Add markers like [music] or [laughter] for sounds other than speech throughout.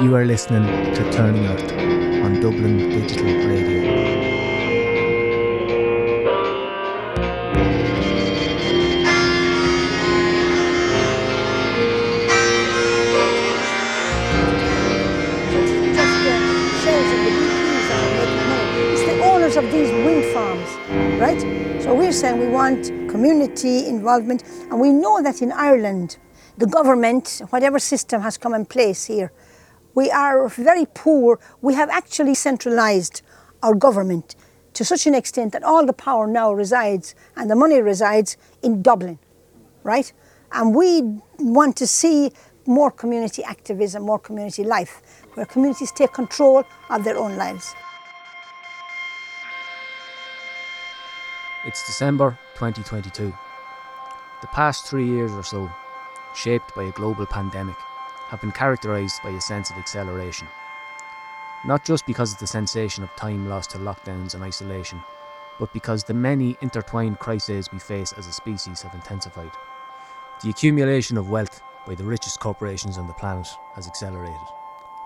You are listening to Turning Earth on Dublin Digital Radio. of these wind farms, right? So we're saying we want community involvement, and we know that in Ireland, the government, whatever system has come in place here, we are very poor. We have actually centralised our government to such an extent that all the power now resides and the money resides in Dublin, right? And we want to see more community activism, more community life, where communities take control of their own lives. It's December 2022. The past three years or so, shaped by a global pandemic, have been characterised by a sense of acceleration. Not just because of the sensation of time lost to lockdowns and isolation, but because the many intertwined crises we face as a species have intensified. The accumulation of wealth by the richest corporations on the planet has accelerated.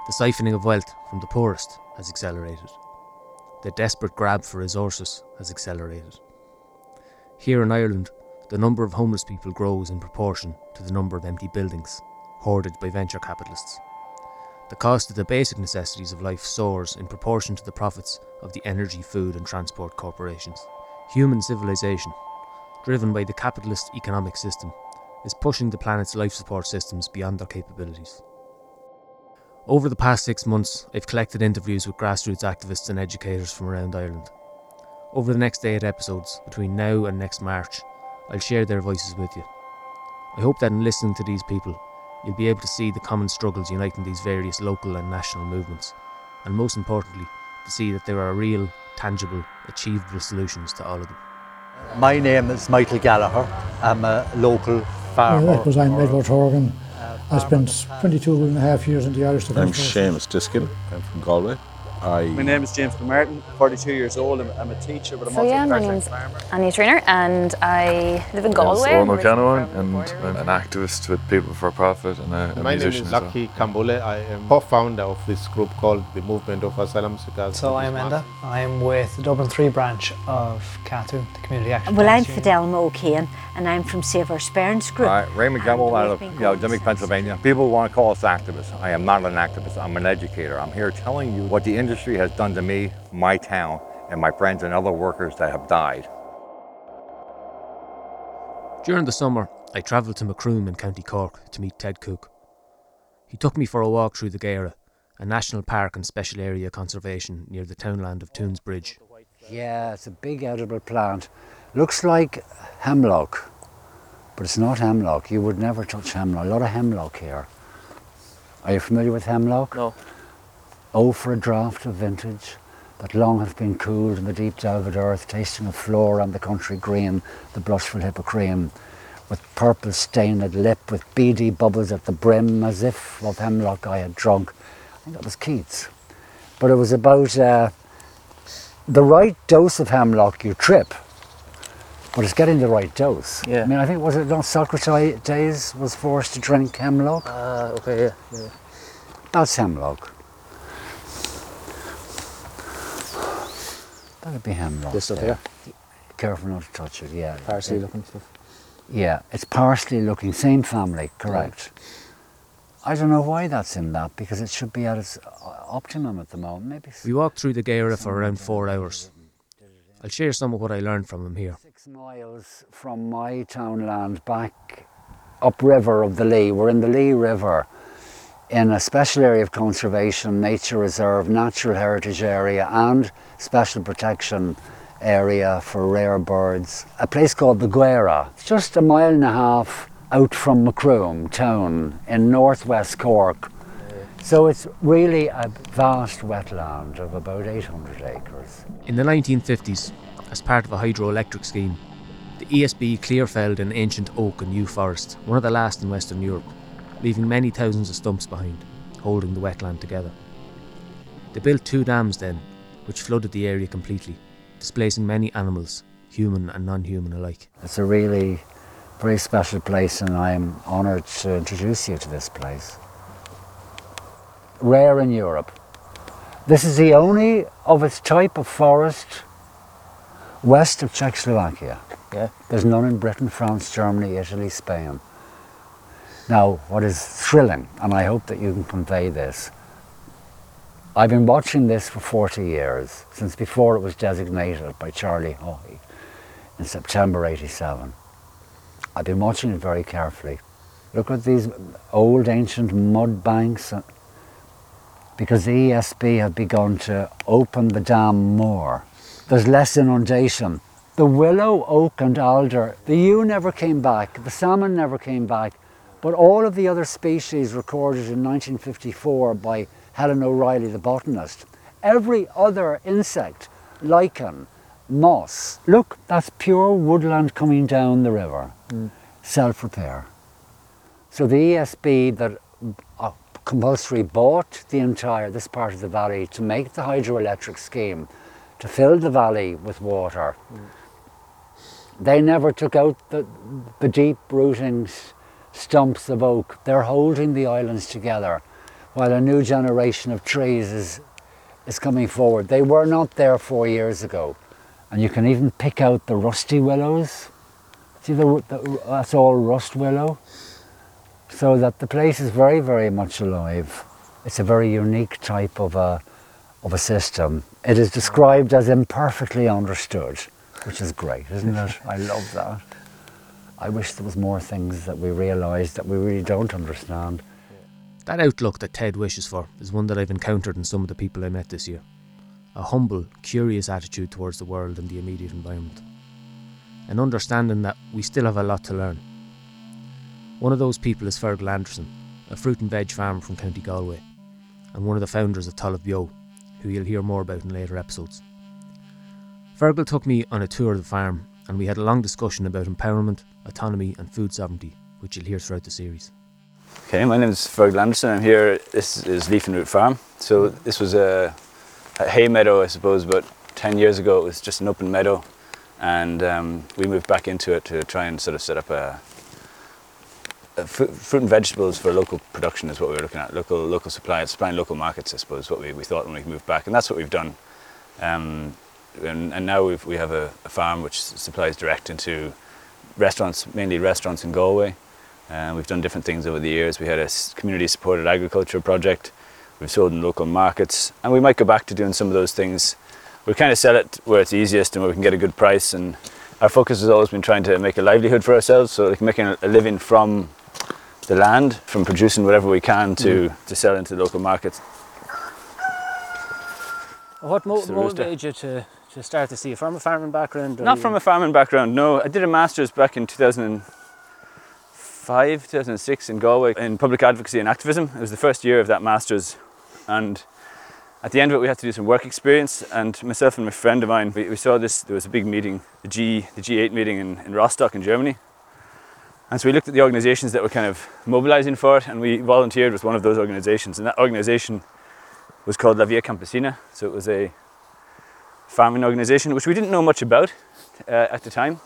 The siphoning of wealth from the poorest has accelerated. The desperate grab for resources has accelerated. Here in Ireland, the number of homeless people grows in proportion to the number of empty buildings hoarded by venture capitalists. The cost of the basic necessities of life soars in proportion to the profits of the energy, food, and transport corporations. Human civilization, driven by the capitalist economic system, is pushing the planet's life support systems beyond their capabilities. Over the past six months, I've collected interviews with grassroots activists and educators from around Ireland. Over the next eight episodes, between now and next March, I'll share their voices with you. I hope that in listening to these people, you'll be able to see the common struggles uniting these various local and national movements, and most importantly, to see that there are real, tangible, achievable solutions to all of them. My name is Michael Gallagher. I'm a local farmer. Because I'm Edward Horgan. Uh, I spent 22 and a half years in the Irish Defence I'm Force. Seamus Diskin. I'm from Galway. I My name is James Martin, 42 years old. I'm, I'm a teacher, but I'm So also yeah, a my part-time name's farmer. Annie Trainer and I live in Galway. Owen I'm originally O'Callaghan, and I'm an activist with People for Profit and a, a My name is as well. Lucky Khambule. I am co-founder of this group called the Movement of Asylum Seekers. So I'm Enda. I'm with the Dublin 3 branch of CATU, the Community Action Well, I'm Plans Union. Fidelma O'Kane and I'm from Save Our Sperrins Group. Hi, Raymond Gamble out of been you know, going Pennsylvania. People want to call us activists. I am not an activist. I'm an educator. I'm here telling you what the industry has done to me, my town, and my friends and other workers that have died. During the summer, I travelled to Macroom in County Cork to meet Ted Cook. He took me for a walk through the Gearagh, a national park and special area conservation near the townland of Toons Bridge. Yeah, it's a big edible plant. Looks like hemlock, but it's not hemlock. You would never touch hemlock. A lot of hemlock here. Are you familiar with hemlock? No. Oh, for a draught of vintage that long hath been cooled in the deep delved earth, tasting of flora and the country green, the blushful hippocrene, with purple stained lip, with beady bubbles at the brim, as if of hemlock I had drunk. I think that was Keats. But it was about uh, the right dose of hemlock you trip, but it's getting the right dose. Yeah. I mean, I think, was it not Socrates was forced to drink hemlock? Ah, okay, yeah. yeah. That's hemlock. That'd be hemlock. This stuff there. here? Careful not to touch it, yeah. Parsley It- looking stuff. Yeah, it's parsley looking, same family, correct. I don't know why that's in that because it should be at its uh, optimum at the moment. Maybe We walked through the Gearagh for around four hours. I'll share some of what I learned from him here. six miles from my townland back upriver of the Lee. We're in the Lee River in a special area of conservation, nature reserve, natural heritage area, and special protection area for rare birds. A place called the Gearagh. It's just a mile and a half out from Macroom town in northwest Cork. So it's really a vast wetland of about 800 acres. In the 1950s, as part of a hydroelectric scheme, the ESB clear-felled an ancient oak and yew forest, one of the last in Western Europe, leaving many thousands of stumps behind, holding the wetland together. They built two dams then, which flooded the area completely, displacing many animals, human and non-human alike. It's a really very special place, and I'm honoured to introduce you to this place. rare in Europe. This is the only of its type of forest west of Czechoslovakia. Yeah. There's none in Britain, France, Germany, Italy, Spain. Now, what is thrilling, and I hope that you can convey this, I've been watching this for 40 years, since before it was designated by Charlie Haughey in September 87. I've been watching it very carefully. Look at these old ancient mud banks, uh, because the ESB have begun to open the dam more. There's less inundation. The willow, oak, and alder, the yew never came back, the salmon never came back, but all of the other species recorded in 1954 by Helen O'Reilly, the botanist, every other insect, lichen, moss, look, that's pure woodland coming down the river, Mm. self repair. So the ESB that uh, compulsory bought the entire, this part of the valley to make the hydroelectric scheme, to fill the valley with water. They never took out the, the deep rooting s- stumps of oak. They're holding the islands together while a new generation of trees is, is coming forward. They were not there four years ago. And you can even pick out the rusty willows. See, the, the, that's all rust willow. So that the place is very, very much alive. It's a very unique type of a, of a system. It is described as imperfectly understood, which is great, isn't it? I love that. I wish there was more things that we realised that we really don't understand. That outlook that Ted wishes for is one that I've encountered in some of the people I met this year. A humble, curious attitude towards the world and the immediate environment. An understanding that we still have a lot to learn. One of those people is Fergal Anderson, a fruit and veg farmer from County Galway, and one of the founders of Bio, who you'll hear more about in later episodes. Fergal took me on a tour of the farm, and we had a long discussion about empowerment, autonomy, and food sovereignty, which you'll hear throughout the series. Okay, my name is Fergal Anderson. I'm here. This is Leaf and Root Farm. So this was a, a hay meadow, I suppose, about 10 years ago. It was just an open meadow, and um, we moved back into it to try and sort of set up a, a fru- fruit and vegetables for local production is what we were looking at. Local local supply, supplying local markets, I suppose, what we, we thought when we moved back, and that's what we've done. Um, and, and now we've, we have a, a farm which supplies direct into restaurants, mainly restaurants in Galway. Uh, we've done different things over the years. We had a community-supported agriculture project. We've sold in local markets, and we might go back to doing some of those things. We kind of sell it where it's easiest and where we can get a good price. And our focus has always been trying to make a livelihood for ourselves, so like making a living from the land, from producing whatever we can to, to sell into the local markets. What mo- motivated you to, to start to see from a farming background? Not from a farming background, no. I did a master's back in 2005, 2006 in Galway in public advocacy and activism. It was the first year of that master's. And at the end of it, we had to do some work experience. And myself and my friend of mine, we, we saw this, there was a big meeting, the, G, the G8 meeting in, in Rostock in Germany. And so we looked at the organizations that were kind of mobilizing for it, and we volunteered with one of those organizations. And that organization was called La Via Campesina. So it was a farming organization, which we didn't know much about uh, at the time.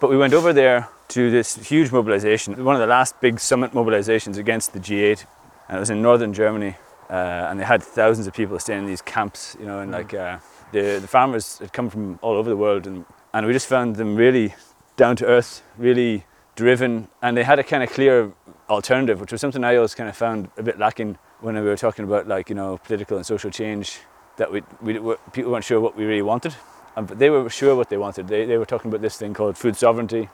But we went over there to this huge mobilization, one of the last big summit mobilizations against the G8, and it was in northern Germany. Uh, and they had thousands of people staying in these camps, you know, and like uh, the, the farmers had come from all over the world, and, and we just found them really down to earth, really driven, and they had a kind of clear alternative, which was something I always kind of found a bit lacking when we were talking about like you know political and social change. That we, we people weren't sure what we really wanted, but they were sure what they wanted. They, they were talking about this thing called food sovereignty.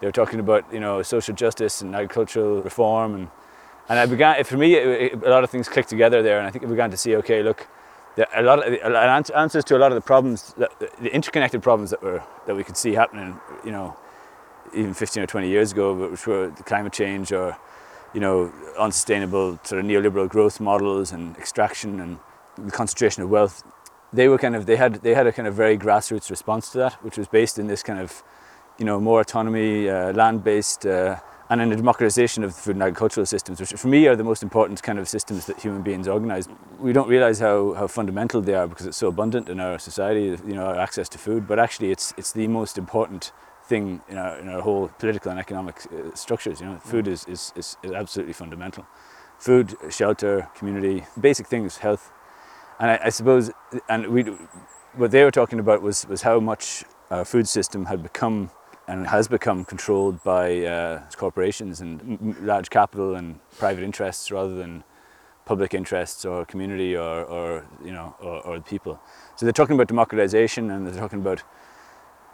They were talking about you know social justice and agricultural reform, and and I began for me it, it- a lot of things clicked together there, and I think I began to see okay, look, the, a lot of ans- answers to a lot of the problems, that, the interconnected problems that were that we could see happening, you know, even 15 or 20 years ago, which were the climate change or, you know, unsustainable sort of neoliberal growth models and extraction and the concentration of wealth. They were kind of they had they had a kind of very grassroots response to that, which was based in this kind of, you know, more autonomy, uh, land-based, uh, and in the democratization of the food and agricultural systems, which for me are the most important kind of systems that human beings organize. We don't realize how, how fundamental they are because it's so abundant in our society, you know, our access to food, but actually it's it's the most important thing in our, in our whole political and economic uh, structures. You know, food is, is, is, is absolutely fundamental. food, shelter, community, basic things, health. And I, I suppose, and we, what they were talking about was, was how much our food system had become and has become controlled by uh, corporations and large capital and private interests rather than public interests or community or, or you know or, or people. So they're talking about democratization and they're talking about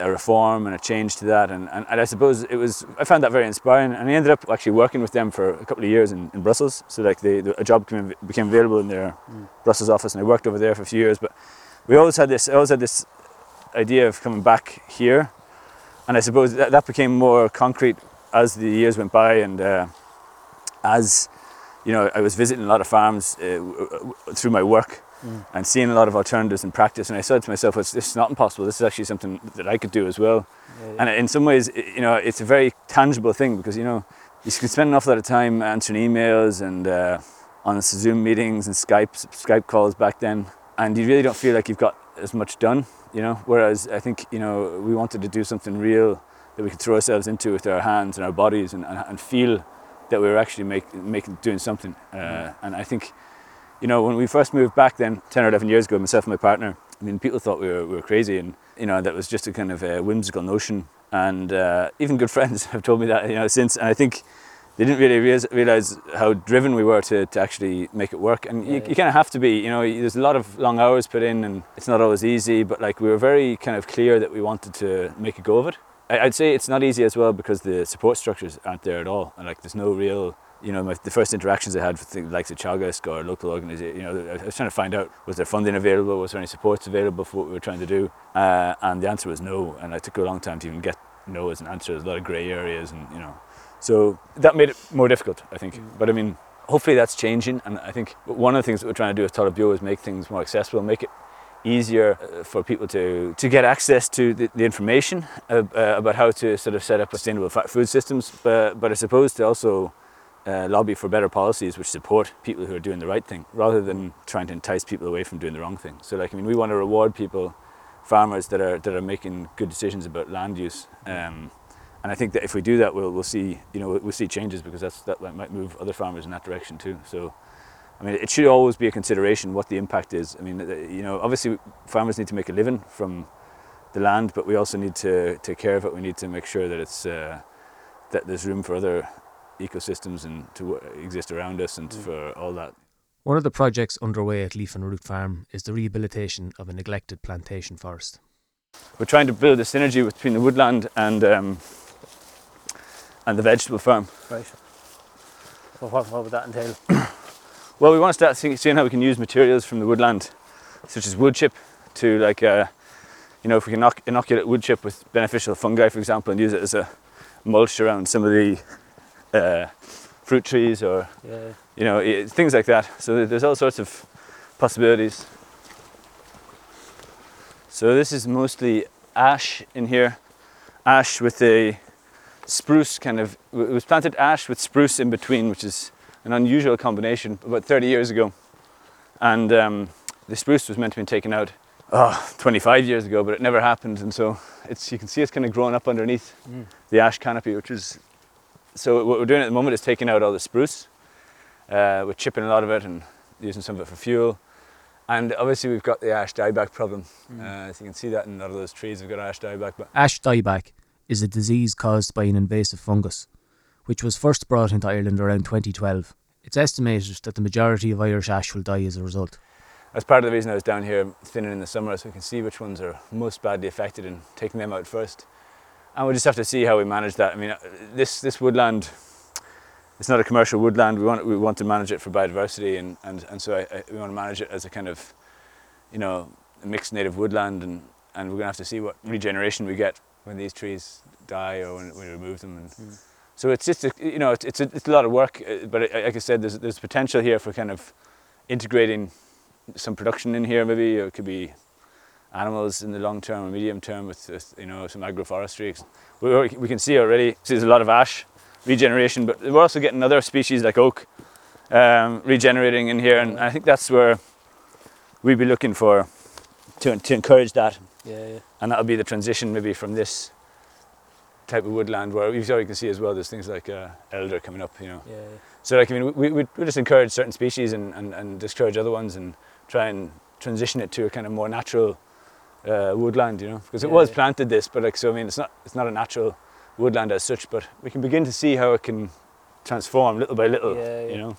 a reform and a change to that. And, and, and, I suppose it was I found that very inspiring. And I ended up actually working with them for a couple of years in, in Brussels. So like they, the, a job became, became available in their mm. Brussels office and I worked over there for a few years. But we always had this I always had this idea of coming back here. And I suppose that, that became more concrete as the years went by and uh, as you know I was visiting a lot of farms uh, through my work mm. and seeing a lot of alternatives in practice. And I said to myself, well, this is not impossible. This is actually something that I could do as well. Yeah, yeah. And in some ways, you know, it's a very tangible thing because, you know, you can spend an awful lot of time answering emails and uh, on Zoom meetings and Skype, Skype calls back then. And you really don't feel like you've got as much done, you know. Whereas I think, you know, we wanted to do something real that we could throw ourselves into with our hands and our bodies and, and, and feel that we were actually make, making, doing something. Uh, mm. And I think you know, when we first moved back then, 10 or 11 years ago, myself and my partner, I mean, people thought we were, we were crazy and, you know, that was just a kind of a whimsical notion. And uh, even good [laughs] friends have told me that, you know, since. And I think they didn't really realize, realize how driven we were to, to actually make it work. And you, you kind of have to be, you know, there's a lot of long hours put in and it's not always easy, but like we were very kind of clear that we wanted to make a go of it. I'd say it's not easy as well because the support structures aren't there at all. And like there's no real you know, my, the first interactions I had with the likes of Teagasc or local organisations, you know, I was trying to find out was there funding available, was there any supports available for what we were trying to do, uh, and the answer was no. And it took a long time to even get no as an answer. There's a lot of grey areas, and you know, so that made it more difficult, I think. Mm. But I mean, hopefully that's changing, and I think one of the things that we're trying to do with Talamh Beo is make things more accessible, make it easier uh, for people to, to get access to the, the information uh, uh, about how to sort of set up sustainable food systems, but, but I suppose to also uh, lobby for better policies which support people who are doing the right thing rather than trying to entice people away from doing the wrong thing. So like I mean we want to reward people, farmers that are that are making good decisions about land use. Um, and I think that if we do that, we'll, we'll see, you know, we'll see changes because that's, that might move other farmers in that direction too. So, I mean, it should always be a consideration what the impact is. I mean, you know, obviously farmers need to make a living from the land, but we also need to take care of it. We need to make sure that it's uh, that there's room for other ecosystems and to exist around us and mm. for all that. One of the projects underway at Leaf and Root Farm is the rehabilitation of a neglected plantation forest. We're trying to build a synergy between the woodland and um, and the vegetable farm. Right. Well, what, what would that entail? [coughs] well, we want to start seeing, seeing, how we can use materials from the woodland, such as wood chip, to like, uh, you know, if we can inoculate wood chip with beneficial fungi, for example, and use it as a mulch around some of the uh, fruit trees or yeah. you know things like that. So there's all sorts of possibilities. So this is mostly ash in here, ash with a spruce kind of. It was planted ash with spruce in between, which is an unusual combination about 30 years ago, and um, the spruce was meant to be taken out. Oh, 25 years ago, but it never happened, and so it's you can see it's kind of growing up underneath mm. the ash canopy, which is so what we're doing at the moment is taking out all the spruce. Uh, we're chipping a lot of it and using some of it for fuel. And obviously we've got the ash dieback problem. Mm. Uh, as you can see that in a lot of those trees, we've got ash dieback. But ash dieback is a disease caused by an invasive fungus, which was first brought into Ireland around 2012. It's estimated that the majority of Irish ash will die as a result. That's part of the reason I was down here thinning in the summer, so we can see which ones are most badly affected and taking them out first and we'll just have to see how we manage that. I mean, uh, this this woodland, it's not a commercial woodland. We want we want to manage it for biodiversity, and and and so I, I, we want to manage it as a kind of, you know, mixed native woodland, and and we're gonna have to see what regeneration we get when these trees die or when we remove them, and. Mm. So it's just, a, you know, it's, it's, a, it's a lot of work, uh, but like I said, there's, there's potential here for kind of integrating some production in here maybe, or it could be animals in the long term or medium term with, with you know some agroforestry. We, we can see already there's a lot of ash regeneration, but we're also getting other species like oak um, regenerating in here, and I think that's where we'd be looking for to, to encourage that. Yeah, yeah. And that'll be the transition maybe from this type of woodland where you can see as well there's things like uh, elder coming up, you know. Yeah. So like I mean we, we, we just encourage certain species and, and, and discourage other ones and try and transition it to a kind of more natural uh, woodland, you know, because it Yeah, was yeah. planted this, but like so I mean it's not it's not a natural woodland as such, but we can begin to see how it can transform little by little, Yeah, you know.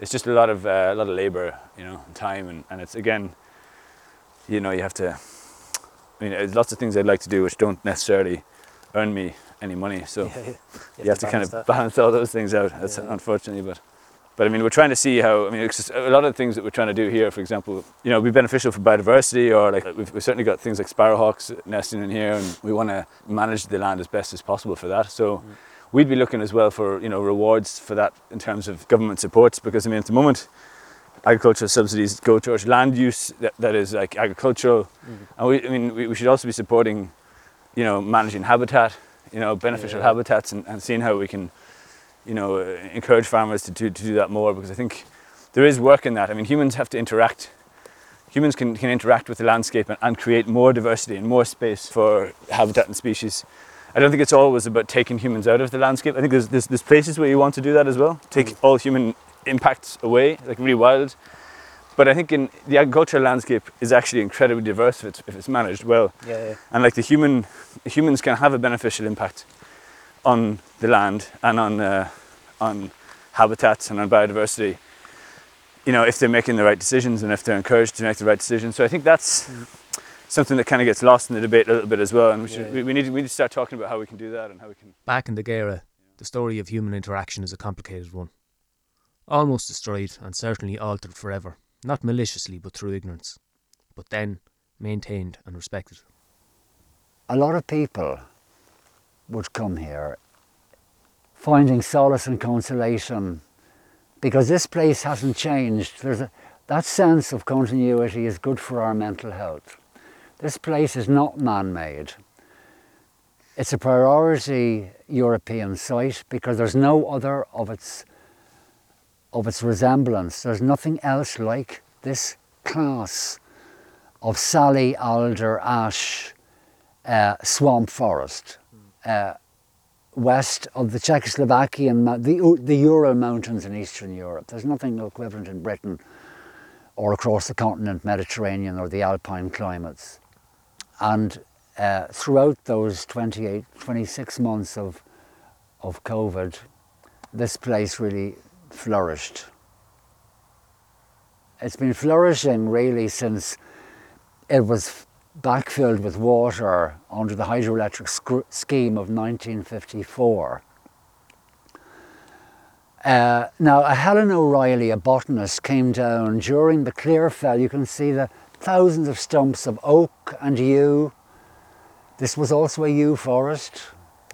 It's just a lot of uh, a lot of labor, you know, and time, and, and it's again, you know, you have to. I mean, there's lots of things I'd like to do which don't necessarily earn me any money, so [laughs] Yeah, yeah. you, have to, kind of that. balance all those things out. That's unfortunately, but but I mean, we're trying to see how. I mean, a lot of the things that we're trying to do here, for example, you know, be beneficial for biodiversity, or like we've, we've certainly got things like sparrowhawks nesting in here, and we want to manage the land as best as possible for that. So. Mm-hmm. We'd be looking as well for you know rewards for that in terms of government supports because I mean at the moment agricultural subsidies go towards land use that, that is like agricultural mm-hmm. and we, I mean we, we should also be supporting you know managing habitat you know beneficial Yeah. habitats and, and seeing how we can you know uh, encourage farmers to, do to do that more because I think there is work in that I mean humans have to interact humans can, can interact with the landscape and, and create more diversity and more space for habitat and species I don't think it's always about taking humans out of the landscape. I think there's, there's, there's places where you want to do that as well. Take all human impacts away, like really wild. But I think in the agricultural landscape is actually incredibly diverse if it's, if it's managed well. Yeah, yeah. And like the human, humans can have a beneficial impact on the land and on, uh, on habitats and on biodiversity. You know, if they're making the right decisions and if they're encouraged to make the right decisions. So I think that's something that kind of gets lost in the debate a little bit as well. And we, should, Yeah. we, we, need to, we need to start talking about how we can do that and how we can. Back in the Gearagh, the story of human interaction is a complicated one. Almost destroyed and certainly altered forever, not maliciously but through ignorance, but then maintained and respected. A lot of people would come here finding solace and consolation because this place hasn't changed. There's a, that sense of continuity is good for our mental health. This place is not man made. It's a priority European site because there's no other of its, of its resemblance. There's nothing else like this class of Sally, Alder, Ash, uh, swamp forest. Uh, west of the Czechoslovakian, the, the Ural Mountains in Eastern Europe. There's nothing equivalent in Britain or across the continent Mediterranean or the Alpine climates. And uh, throughout those 28, 26 months of, of COVID, this place really flourished. It's been flourishing really since it was backfilled with water under the hydroelectric sc- scheme of 1954. Uh, now, a Helen O'Reilly, a botanist, came down during the clear fell. You can see the thousands of stumps of oak and yew. This was also a yew forest,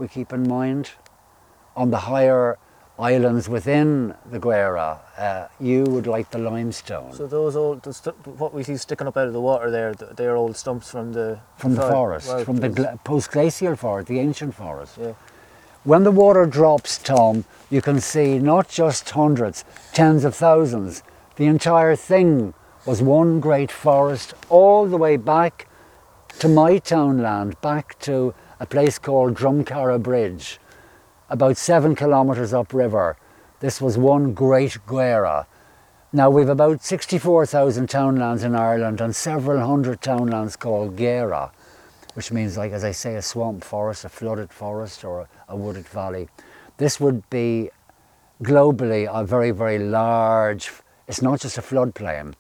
we keep in mind. On the higher islands within the Gearagh, uh, yew would like the limestone. So those old, the stu- what we see sticking up out of the water there, th- they're old stumps from the from the forest, from the gla- post-glacial forest, the ancient forest. Yeah. When the water drops, Tom, you can see not just hundreds, tens of thousands. The entire thing was one great forest all the way back to my townland, back to a place called Dromcarra Bridge, about seven kilometres upriver. This was one great gearagh. Now we've about 64,000 townlands in Ireland and several hundred townlands called Gearagh, which means, like as I say, a swamp forest, a flooded forest, or a, a wooded valley. This would be globally a very, very large. It's not just a floodplain,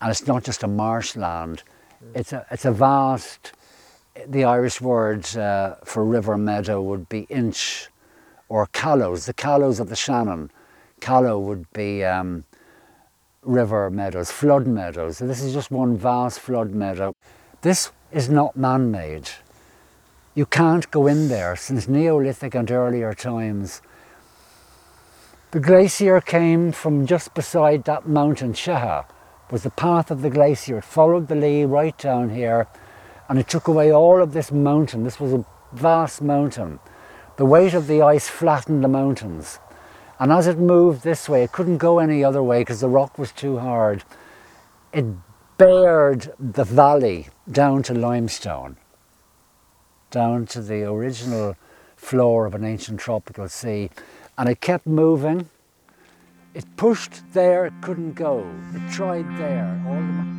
and it's not just a marshland. It's a it's a vast. The Irish word uh, for river meadow would be inch, or callows. The callows of the Shannon. Callow would be. Um, river meadows, flood meadows. So this is just one vast flood meadow. This is not man-made. You can't go in there since Neolithic and earlier times. The glacier came from just beside that mountain, Sheha, was the path of the glacier. It followed the Lee right down here and it took away all of this mountain. This was a vast mountain. The weight of the ice flattened the mountains. And as it moved this way, it couldn't go any other way because the rock was too hard. It bared the valley down to limestone, down to the original floor of an ancient tropical sea. And it kept moving. It pushed there, it couldn't go. It tried there. All the...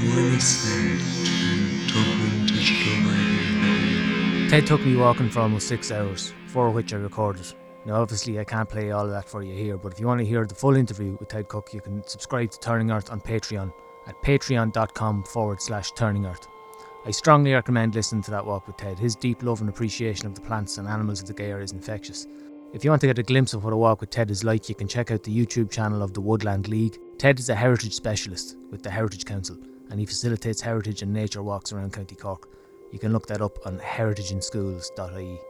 You are listening to. Ted took me walking for almost six hours, for which I recorded. Now, obviously, I can't play all of that for you here, but if you want to hear the full interview with Ted Cook, you can subscribe to Turning Earth on Patreon at patreon.com forward slash turning earth. I strongly recommend listening to that walk with Ted. His deep love and appreciation of the plants and animals of the Gearagh is infectious. If you want to get a glimpse of what a walk with Ted is like, you can check out the YouTube channel of the Woodland League. Ted is a heritage specialist with the Heritage Council and he facilitates heritage and nature walks around County Cork. You can look that up on heritageinschools.ie.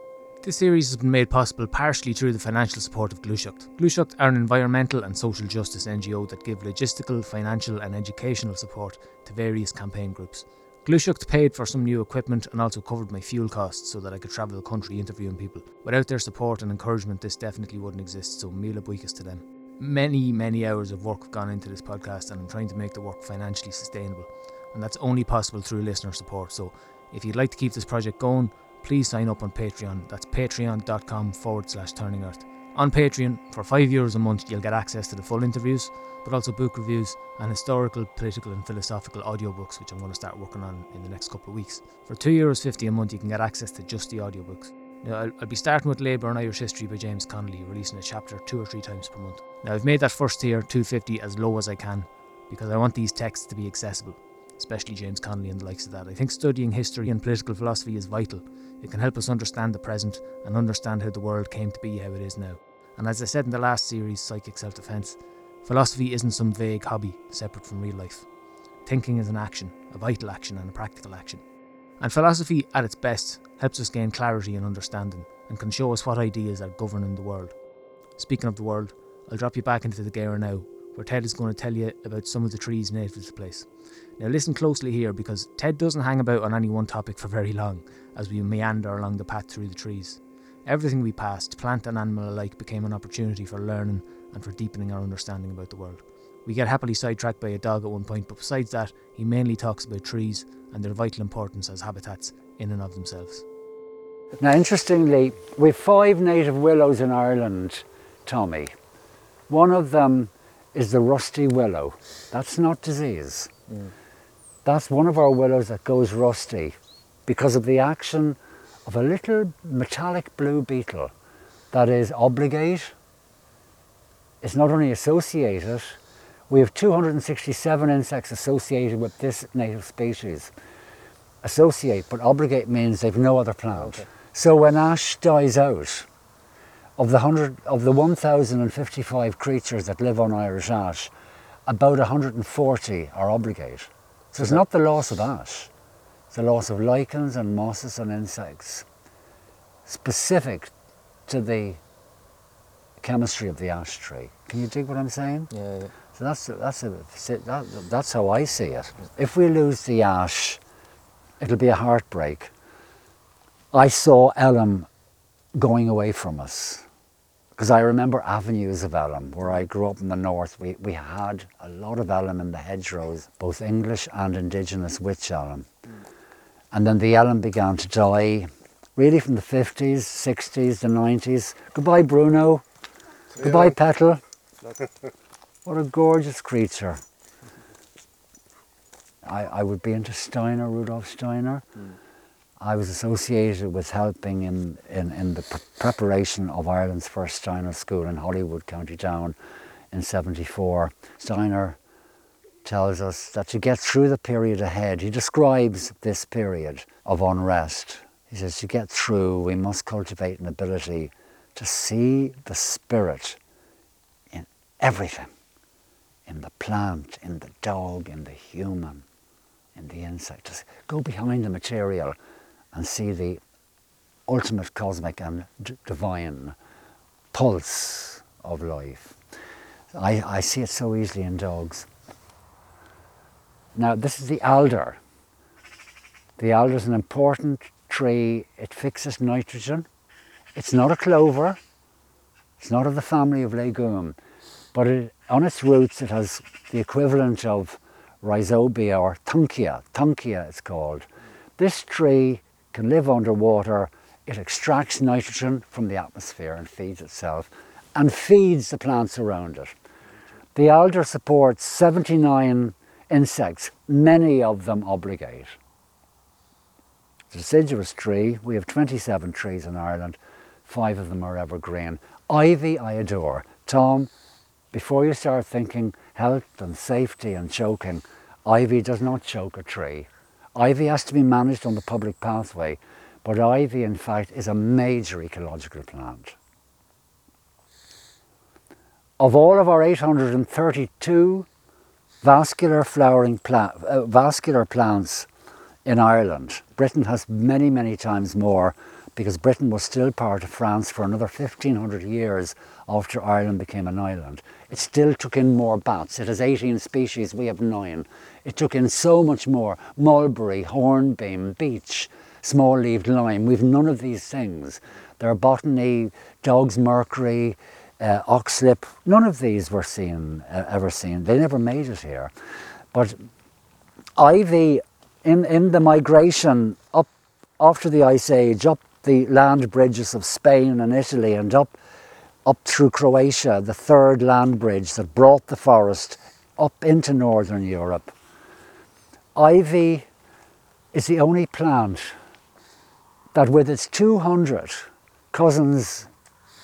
This series has been made possible partially through the financial support of Gluaiseacht. Gluaiseacht are an environmental and social justice NGO that give logistical, financial, and educational support to various campaign groups. Gluaiseacht paid for some new equipment and also covered my fuel costs so that I could travel the country interviewing people. Without their support and encouragement, this definitely wouldn't exist, so mila buikas to them. Many, many hours of work have gone into this podcast, and I'm trying to make the work financially sustainable. And that's only possible through listener support. So if you'd like to keep this project going, please sign up on Patreon. That's patreon.com forward slash turning earth. On Patreon, for €5 Euros a month, you'll get access to the full interviews, but also book reviews and historical, political, and philosophical audiobooks, which I'm going to start working on in the next couple of weeks. For €2.50 a month, you can get access to just the audiobooks. Now, I'll, I'll be starting with Labour and Irish History by James Connolly, releasing a chapter two or three times per month. Now, I've made that first tier, 250 as low as I can, because I want these texts to be accessible, especially James Connolly and the likes of that. I think studying history and political philosophy is vital. It can help us understand the present and understand how the world came to be how it is now. And as I said in the last series, Psychic Self Defense, philosophy isn't some vague hobby separate from real life. Thinking is an action, a vital action, and a practical action. And philosophy, at its best, helps us gain clarity and understanding and can show us what ideas are governing the world. Speaking of the world, I'll drop you back into the Gearagh now, where Ted is going to tell you about some of the trees native to the place. Now, listen closely here because Ted doesn't hang about on any one topic for very long as we meander along the path through the trees. Everything we passed, plant and animal alike, became an opportunity for learning and for deepening our understanding about the world. We get happily sidetracked by a dog at one point, but besides that, he mainly talks about trees and their vital importance as habitats in and of themselves. Now, interestingly, we've five native willows in Ireland, Tommy. One of them is the rusty willow. That's not disease. Mm. That's one of our willows that goes rusty because of the action of a little metallic blue beetle that is obligate. It's not only associated, we have 267 insects associated with this native species. Associate, but obligate means they've no other plant. Okay. So when ash dies out, of the, 100, of the 1,055 creatures that live on Irish ash, about 140 are obligate. So it's not the loss of ash, it's the loss of lichens and mosses and insects specific to the chemistry of the ash tree. Can you dig what I'm saying? Yeah, yeah. So that's, that's, a, that, that's how I see it. If we lose the ash, it'll be a heartbreak. I saw elm going away from us because I remember avenues of elm where I grew up in the north. We, we had a lot of elm in the hedgerows, both English and indigenous wych elm. And then the elm began to die, really from the 50s, 60s, the 90s. Goodbye, Bruno. Yeah. Goodbye, Petal. [laughs] what a gorgeous creature. I, I would be into Steiner, Rudolf Steiner. Mm. I was associated with helping in, in, in the preparation of Ireland's first Steiner school in Holywood, County Down in 74. Steiner tells us that to get through the period ahead, he describes this period of unrest. He says, to get through, we must cultivate an ability to see the spirit in everything in the plant, in the dog, in the human, in the insect. Just go behind the material and see the ultimate cosmic and divine pulse of life. I, I see it so easily in dogs. Now, this is the alder. The alder is an important tree. It fixes nitrogen. It's not a clover. It's not of the family of legume, but it, on its roots it has the equivalent of rhizobia or frankia. Frankia it's called. This tree can live underwater. It extracts nitrogen from the atmosphere and feeds itself and feeds the plants around it. The alder supports 79 insects, many of them obligate. It's a deciduous tree. We have 27 trees in Ireland. Five of them are evergreen. Ivy I adore. Tom, before you start thinking health and safety and choking, ivy does not choke a tree. Ivy has to be managed on the public pathway, but ivy, in fact, is a major ecological plant. Of all of our 832 vascular flowering pla- uh, vascular plants in Ireland, Britain has many, many times more because Britain was still part of France for another 1500 years after Ireland became an island. It still took in more bats. It has 18 species, we have nine. It took in so much more mulberry, hornbeam, beech, small leaved lime. We've none of these things. There are botany, dog's mercury, uh, oxlip. None of these were seen, uh, ever seen. They never made it here. But ivy, in, in the migration up after the Ice Age, up the land bridges of Spain and Italy and up up through Croatia, the third land bridge that brought the forest up into northern Europe. Ivy is the only plant that, with its 200 cousins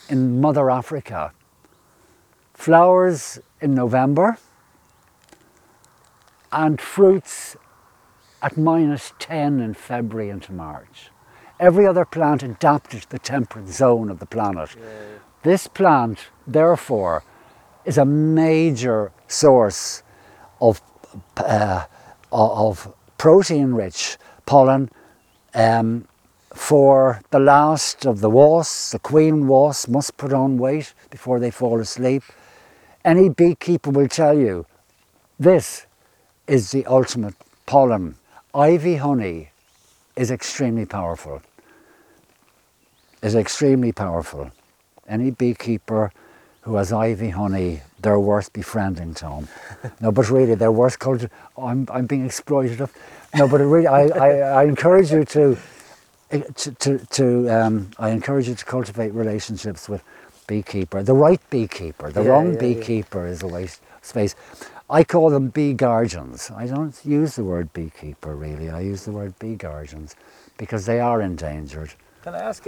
in Mother Africa, flowers in November and fruits at minus 10 in February into March. Every other plant adapted to the temperate zone of the planet. This plant, therefore, is a major source of, uh, of protein rich pollen um, for the last of the wasps. The queen wasp must put on weight before they fall asleep. Any beekeeper will tell you this is the ultimate pollen. Ivy honey is extremely powerful. Is extremely powerful. Any beekeeper who has ivy honey, they're worth befriending, Tom. no, but really, they're worth culti- oh, I'm, I'm being exploitative. No, but really, I, I, I encourage you to, to, to, to um, I encourage you to cultivate relationships with beekeeper, the right beekeeper. The Yeah, wrong yeah, yeah. beekeeper is a waste space. I call them bee guardians. I don't use the word beekeeper really. I use the word bee guardians because they are endangered. Can I ask,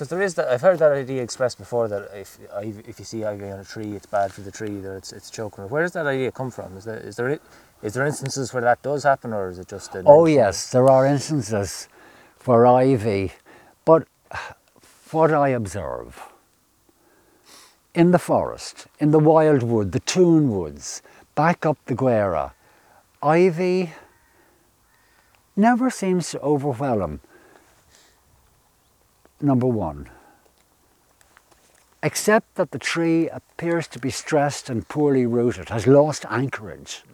because there is that, I've heard that idea expressed before that if if you see ivy on a tree, it's bad for the tree, that it's, it's choking. Where does that idea come from? Is there, is there, there instances where that does happen, or is it just a Oh yes, there are instances for ivy, but what I observe in the forest, in the wild wood, the tune woods, back up the Gearagh, ivy never seems to overwhelm. Number one, except that the tree appears to be stressed and poorly rooted, has lost anchorage,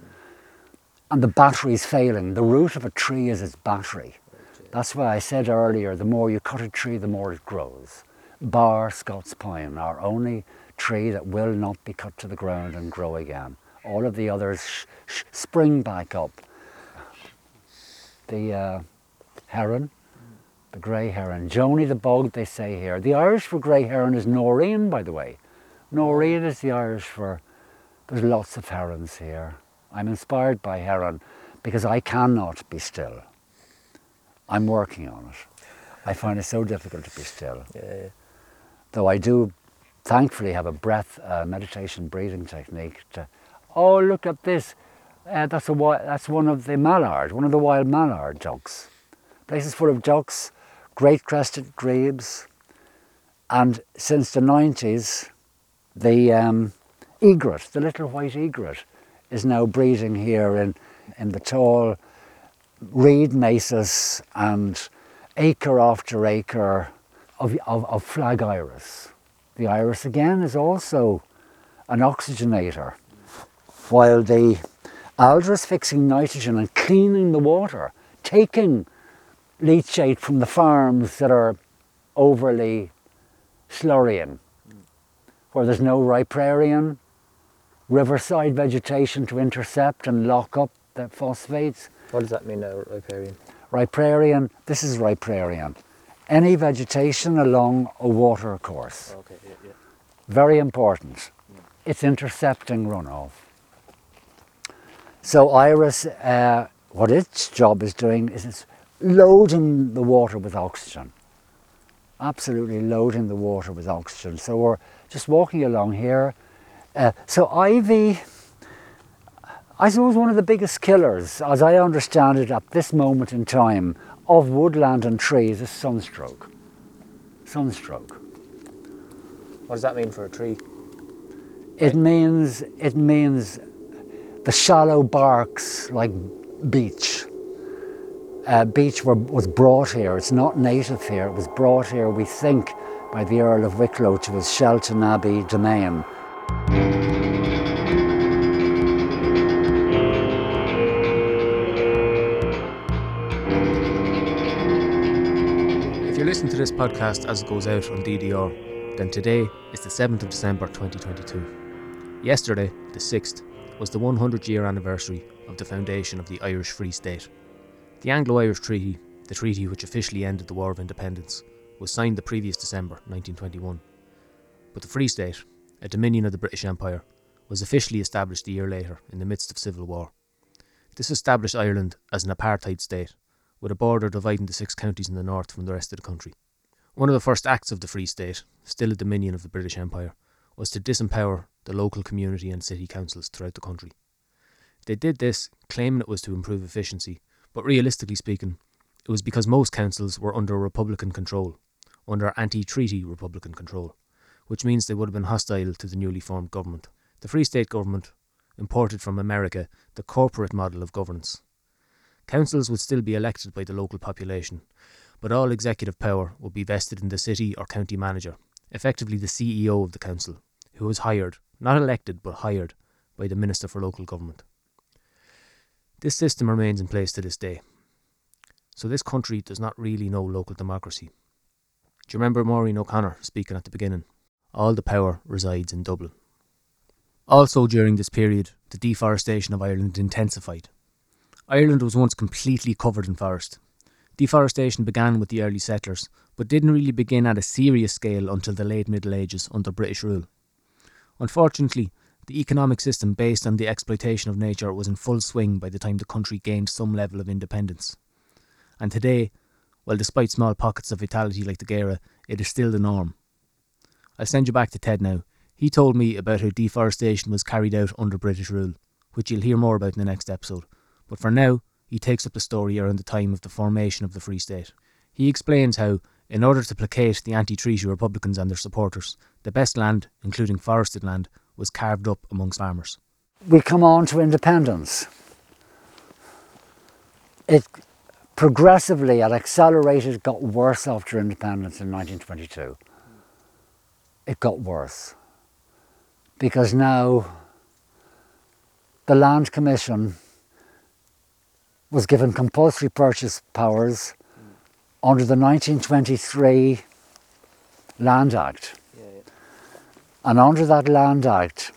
and the battery is failing. The root of a tree is its battery. That's why I said earlier the more you cut a tree, the more it grows. Bar Scots pine, our only tree that will not be cut to the ground and grow again. All of the others sh- sh- spring back up. The uh, heron, the grey heron, Joni the bog, they say here. The Irish for grey heron is Noreen, by the way. Noreen is the Irish for. There's lots of herons here. I'm inspired by heron because I cannot be still. I'm working on it. I find it so difficult to be still. Yeah. Though I do thankfully have a breath uh, meditation breathing technique to, oh, look at this. Uh, that's, a, that's one of the mallard, one of the wild mallard ducks. Places full of ducks, great crested grebes, and since the 90s, the um, egret, the little white egret, is now breeding here in, in the tall reed mesas and acre after acre of, of, of flag iris. The iris again is also an oxygenator, while the alder is fixing nitrogen and cleaning the water, taking leachate from the farms that are overly slurrying, where there's no riparian, riverside vegetation to intercept and lock up the phosphates. What does that mean now, riparian? Riparian, this is riparian. any vegetation along a water course. Okay, yeah, yeah. Very important. It's intercepting runoff. So Iris, uh, what its job is doing is it's loading the water with oxygen. Absolutely loading the water with oxygen. So we're just walking along here. Uh, so ivy, I suppose one of the biggest killers, as I understand it at this moment in time, of woodland and trees is sunstroke. Sunstroke. What does that mean for a tree? It means it means the shallow barks like beech. Uh, beech were, was brought here. It's not native here. It was brought here, we think, by the Earl of Wicklow to his Shelton Abbey domain. If you're listening to this podcast as it goes out on DDR, then today is the 7th of December 2022. Yesterday, the 6th, was the 100 year anniversary of the foundation of the Irish Free State. The Anglo Irish Treaty, the treaty which officially ended the War of Independence, was signed the previous December 1921. But the Free State, a dominion of the British Empire, was officially established a year later in the midst of civil war. This established Ireland as an apartheid state, with a border dividing the six counties in the north from the rest of the country. One of the first acts of the Free State, still a dominion of the British Empire, was to disempower the local community and city councils throughout the country. They did this claiming it was to improve efficiency, but realistically speaking, it was because most councils were under Republican control, under anti treaty Republican control, which means they would have been hostile to the newly formed government. The Free State government imported from America the corporate model of governance. Councils would still be elected by the local population, but all executive power would be vested in the city or county manager, effectively the CEO of the council, who was hired, not elected but hired, by the Minister for Local Government. This system remains in place to this day. So this country does not really know local democracy. Do you remember Maureen O'Connor speaking at the beginning? All the power resides in Dublin. Also, during this period, the deforestation of Ireland intensified. Ireland was once completely covered in forest. Deforestation began with the early settlers, but didn't really begin at a serious scale until the late Middle Ages under British rule. Unfortunately, the economic system based on the exploitation of nature was in full swing by the time the country gained some level of independence. And today, well, despite small pockets of vitality like the Gearagh, it is still the norm. I'll send you back to Ted now. He told me about how deforestation was carried out under British rule, which you'll hear more about in the next episode. But for now, he takes up the story around the time of the formation of the Free State. He explains how, in order to placate the anti treaty Republicans and their supporters, the best land, including forested land, was carved up amongst farmers. We come on to independence. It progressively, at accelerated, got worse after independence in 1922. It got worse because now the Land Commission was given compulsory purchase powers under the 1923 Land Act. And under that Land Act,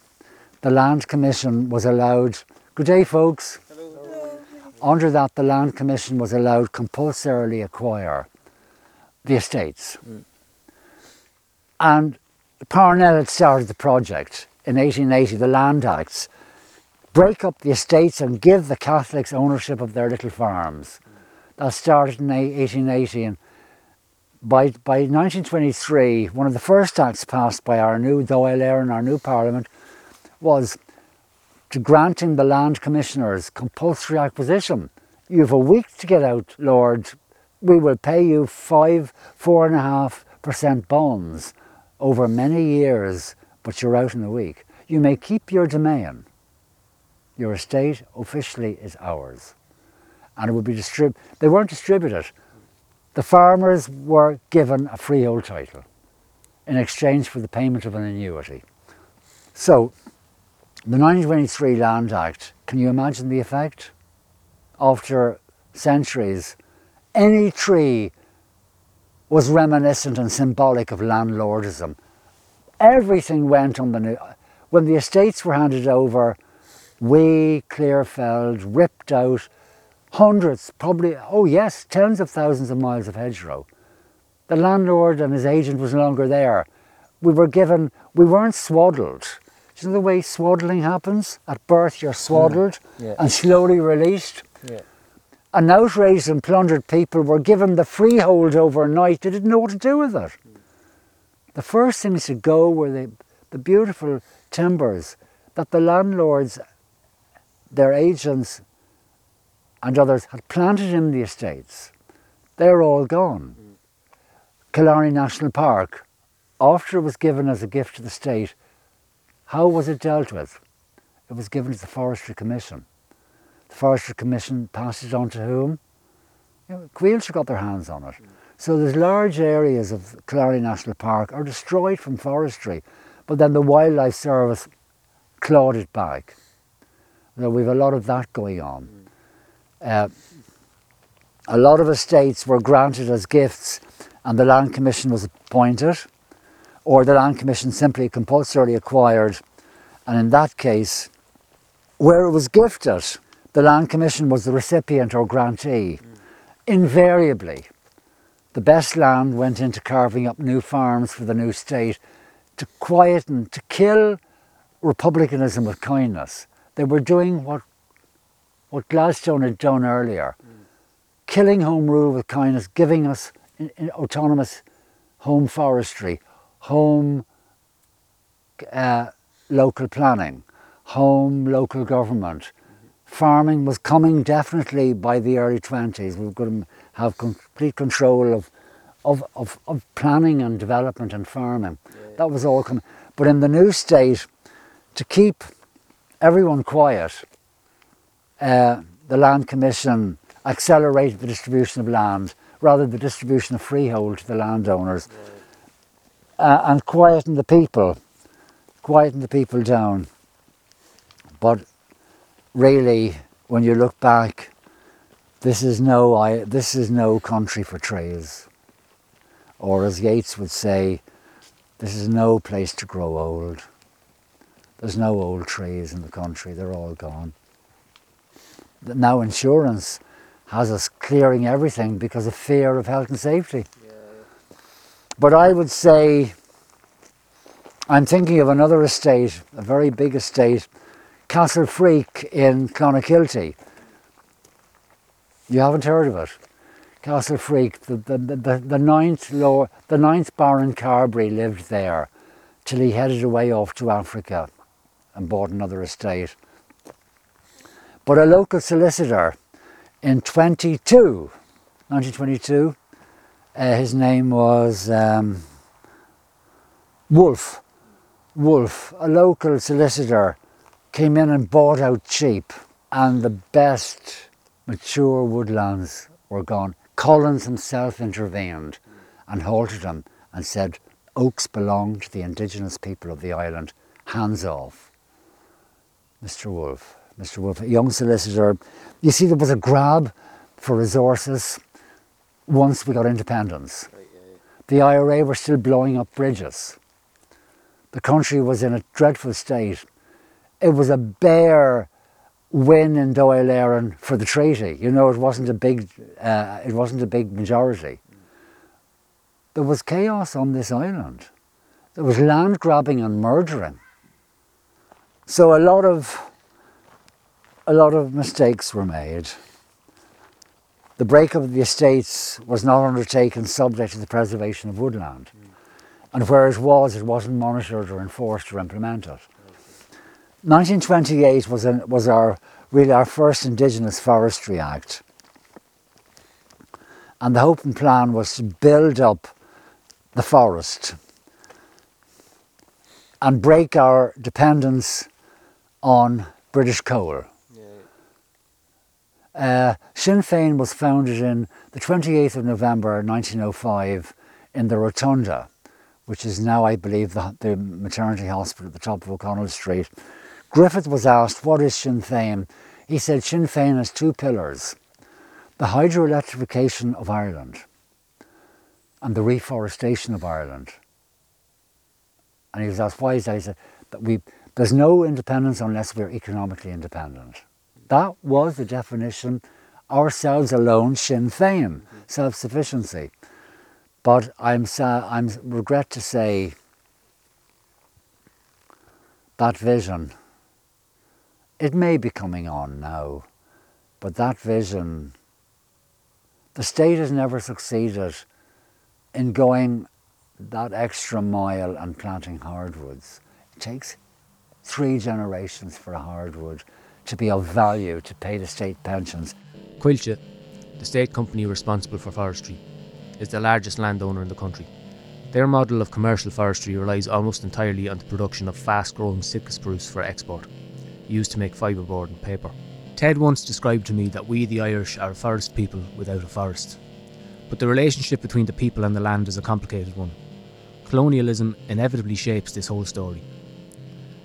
the Land Commission was allowed, good day folks. Under that, the Land Commission was allowed compulsorily acquire the estates. And Parnell had started the project in 1880, the Land Acts, break up the estates and give the Catholics ownership of their little farms. That started in 1880 and by, by 1923, one of the first acts passed by our new Dáil Éireann, our new Parliament, was to granting the land commissioners compulsory acquisition. You have a week to get out, Lord. We will pay you five, four and a half percent bonds over many years, but you're out in a week. You may keep your domain. Your estate officially is ours. And it would be distributed. They weren't distributed. The farmers were given a freehold title in exchange for the payment of an annuity. So, the 1923 Land Act, can you imagine the effect? After centuries, any tree was reminiscent and symbolic of landlordism. Everything went on the new. When the estates were handed over, we, Clearfeld, ripped out hundreds, probably, oh yes, tens of thousands of miles of hedgerow. The landlord and his agent was no longer there. We were given, we weren't swaddled. Do you know the way swaddling happens? At birth, you're hmm. swaddled Yeah. and slowly released. Yeah. And outraged and plundered people were given the freehold overnight. They didn't know what to do with it. The first things to go were the, the beautiful timbers that the landlords, their agents, and others had planted in the estates. They're all gone. Killarney National Park, after it was given as a gift to the state, how was it dealt with? It was given to the Forestry Commission. The Forestry Commission passed it on to whom? You know, got their hands on it. So there's large areas of Killarney National Park are destroyed from forestry, but then the Wildlife Service clawed it back. So we've a lot of that going on. Uh, a lot of estates were granted as gifts and the Land Commission was appointed, or the Land Commission simply compulsorily acquired, and in that case, where it was gifted, the Land Commission was the recipient or grantee. Invariably, the best land went into carving up new farms for the new state to quieten, to kill republicanism with kindness. They were doing what, what Gladstone had done earlier killing home rule with kindness, giving us in, in autonomous home forestry, home uh, local planning, home local government. Farming was coming definitely by the early 20s. We were going to have complete control of, of, of, of planning and development and farming. That was all coming. But in the new state, to keep everyone quiet, uh, the Land Commission accelerated the distribution of land, rather the distribution of freehold to the landowners, uh, and quietened the people, quietened the people down. But really, when you look back, this is no, I, this is no country for trees. Or as Yeats would say, this is no place to grow old. There's no old trees in the country, they're all gone. Now insurance has us clearing everything because of fear of health and safety. But I would say, I'm thinking of another estate, a very big estate, Castle Freke in Clonakilty. You haven't heard of it? Castle Freke, the, the, the, the, ninth Lord, the ninth Baron Carbery lived there till he headed away off to Africa and bought another estate. But a local solicitor in 22, 1922, uh, his name was um, Wolf. Wolf, a local solicitor, came in and bought out cheap, and the best mature woodlands were gone. Collins himself intervened and halted him and said, Oaks belong to the indigenous people of the island. Hands off. Mr. Wolf, Mr. Wolf, a young solicitor. You see, there was a grab for resources once we got independence. The IRA were still blowing up bridges. The country was in a dreadful state. It was a bare win in Dáil Éireann for the treaty. You know, it wasn't a big, uh, it wasn't a big majority. There was chaos on this island. There was land grabbing and murdering. So a lot of a lot of mistakes were made. The breakup of the estates was not undertaken subject to the preservation of woodland. And where it was, it wasn't monitored or enforced or implemented. 1928 was, an, was our, really our first Indigenous Forestry Act. And the hope and plan was to build up the forest and break our dependence on British coal. Uh, Sinn Féin was founded in the 28th of November 1905 in the Rotunda, which is now, I believe, the, the maternity hospital at the top of O'Connell Street. Griffith was asked, What is Sinn Féin? He said, Sinn Féin has two pillars the hydroelectrification of Ireland and the reforestation of Ireland. And he was asked, Why is that? He said, we, There's no independence unless we're economically independent. That was the definition, ourselves alone, Sinn Féin, self sufficiency. But I'm I'm regret to say that vision. It may be coming on now, but that vision. The state has never succeeded in going that extra mile and planting hardwoods. It takes three generations for a hardwood to be of value to pay the state pensions. Coillte, the state company responsible for forestry, is the largest landowner in the country. Their model of commercial forestry relies almost entirely on the production of fast growing Sitka spruce for export, used to make fibreboard and paper. Ted once described to me that we, the Irish, are a forest people without a forest. But the relationship between the people and the land is a complicated one. Colonialism inevitably shapes this whole story.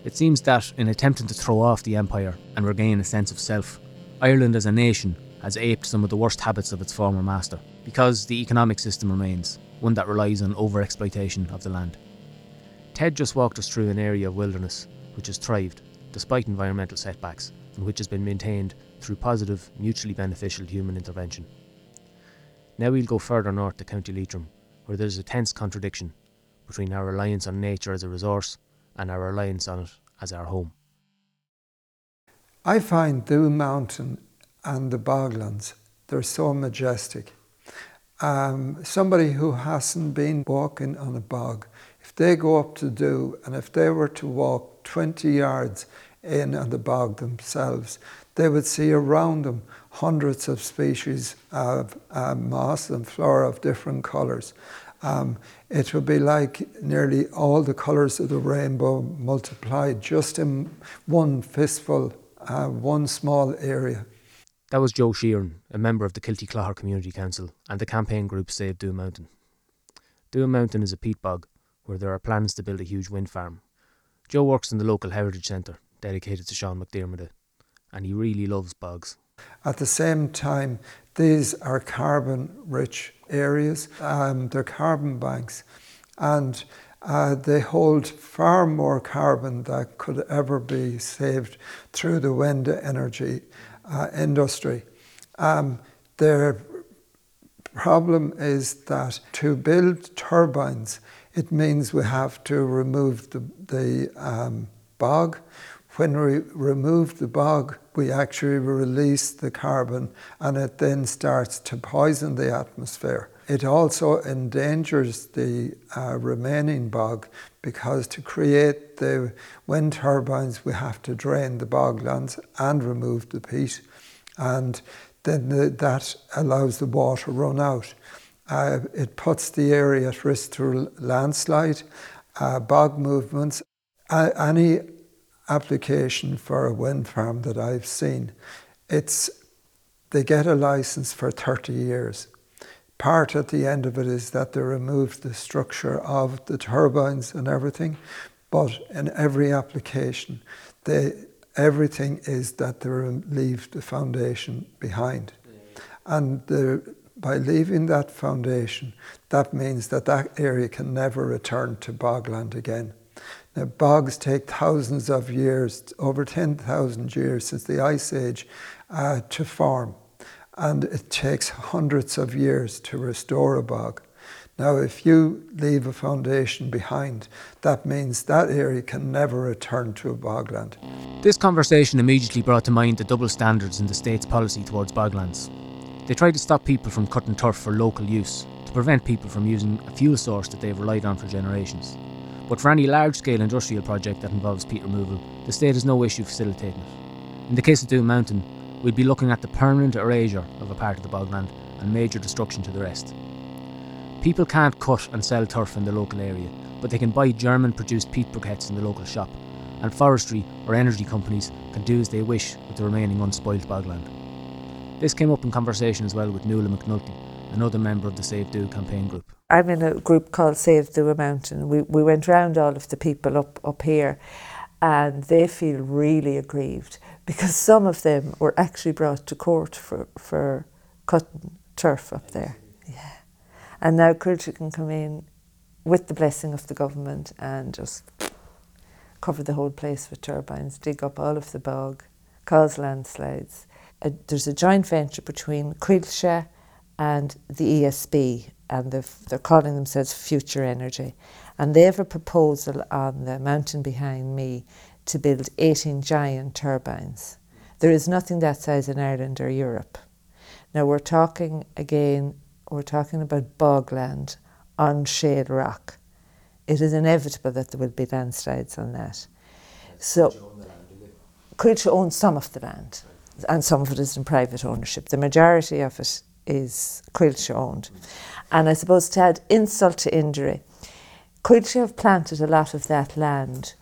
It seems that, in attempting to throw off the empire and regain a sense of self, Ireland as a nation has aped some of the worst habits of its former master, because the economic system remains one that relies on overexploitation of the land. Ted just walked us through an area of wilderness which has thrived, despite environmental setbacks, and which has been maintained through positive, mutually beneficial human intervention. Now we'll go further north to County Leitrim, where there is a tense contradiction between our reliance on nature as a resource and our reliance on it as our home. I find Doon Mountain and the Boglands, they're so majestic. Um, somebody who hasn't been walking on a bog, if they go up to Doon, and if they were to walk 20 yards in on the bog themselves, they would see around them hundreds of species of uh, moss and flora of different colours. Um, it would be like nearly all the colours of the rainbow multiplied just in one fistful, uh, one small area. That was Joe Sheeran, a member of the Kiltyclogher Community Council and the campaign group Save Doon Mountain. Doon Mountain is a peat bog where there are plans to build a huge wind farm. Joe works in the local heritage centre dedicated to Sean McDermott, and he really loves bogs. At the same time, these are carbon rich areas, um, carbon banks, and uh, they hold far more carbon that could ever be saved through the wind energy uh, industry. Um, their problem is that to build turbines, it means we have to remove the, the um, bog. When we remove the bog, we actually release the carbon and it then starts to poison the atmosphere. It also endangers the uh, remaining bog because to create the wind turbines, we have to drain the boglands and remove the peat. And then the, that allows the water run out. Uh, it puts the area at risk to landslide, uh, bog movements. Any application for a wind farm that I've seen, it's they get a license for 30 years. Part at the end of it is that they remove the structure of the turbines and everything, but in every application, they, everything is that they leave the foundation behind. And the, by leaving that foundation, that means that that area can never return to bogland again. Now, bogs take thousands of years, over 10,000 years since the Ice Age, uh, to form. And it takes hundreds of years to restore a bog. Now, if you leave a foundation behind, that means that area can never return to a bogland. This conversation immediately brought to mind the double standards in the state's policy towards boglands. They try to stop people from cutting turf for local use, to prevent people from using a fuel source that they've relied on for generations. But for any large scale industrial project that involves peat removal, the state has no issue facilitating it. In the case of Doon Mountain, we'd be looking at the permanent erasure of a part of the bogland and major destruction to the rest. People can't cut and sell turf in the local area, but they can buy German produced peat briquettes in the local shop, and forestry or energy companies can do as they wish with the remaining unspoilt bogland. This came up in conversation as well with Nuala McNulty, another member of the Save Doon campaign group. I'm in a group called Save the Mountain. We, we went round all of the people up, up here and they feel really aggrieved because some of them were actually brought to court for, for cutting turf up there. Yeah. And now Coillte can come in with the blessing of the government and just cover the whole place with turbines, dig up all of the bog, cause landslides. Uh, there's a joint venture between Coillte and the ESB and they're calling themselves Future Energy. And they have a proposal on the mountain behind me to build 18 giant turbines. There is nothing that size in Ireland or Europe. Now we're talking again, we're talking about bogland on shale rock. It is inevitable that there will be landslides on that. So, Coillte owns some of the land, and some of it is in private ownership. The majority of it is Coillte owned. And I suppose to add insult to injury, Coillte have planted a lot of that land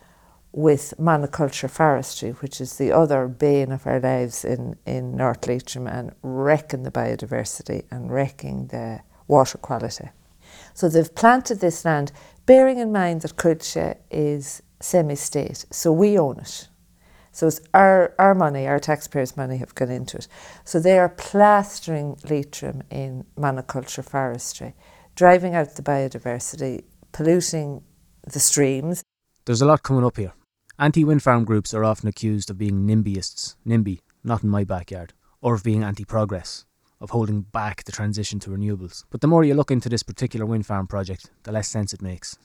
with monoculture forestry, which is the other bane of our lives in, in North Leitrim and wrecking the biodiversity and wrecking the water quality. So they've planted this land, bearing in mind that Coillte is semi-state, so we own it. So it's our, our money, our taxpayers' money have gone into it. So they are plastering Leitrim in monoculture forestry, driving out the biodiversity, polluting the streams. There's a lot coming up here. Anti wind farm groups are often accused of being NIMBYists, NIMBY, not in my backyard, or of being anti progress, of holding back the transition to renewables. But the more you look into this particular wind farm project, the less sense it makes.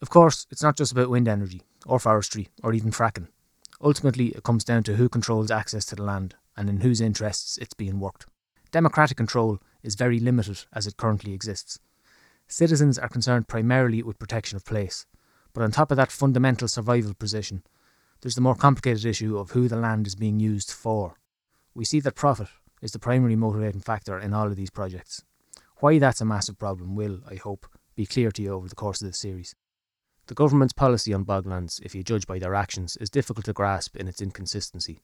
Of course, it's not just about wind energy, or forestry, or even fracking. Ultimately, it comes down to who controls access to the land and in whose interests it's being worked. Democratic control is very limited as it currently exists. Citizens are concerned primarily with protection of place, but on top of that fundamental survival position, there's the more complicated issue of who the land is being used for. We see that profit is the primary motivating factor in all of these projects. Why that's a massive problem will, I hope, be clear to you over the course of this series. The government's policy on boglands, if you judge by their actions, is difficult to grasp in its inconsistency.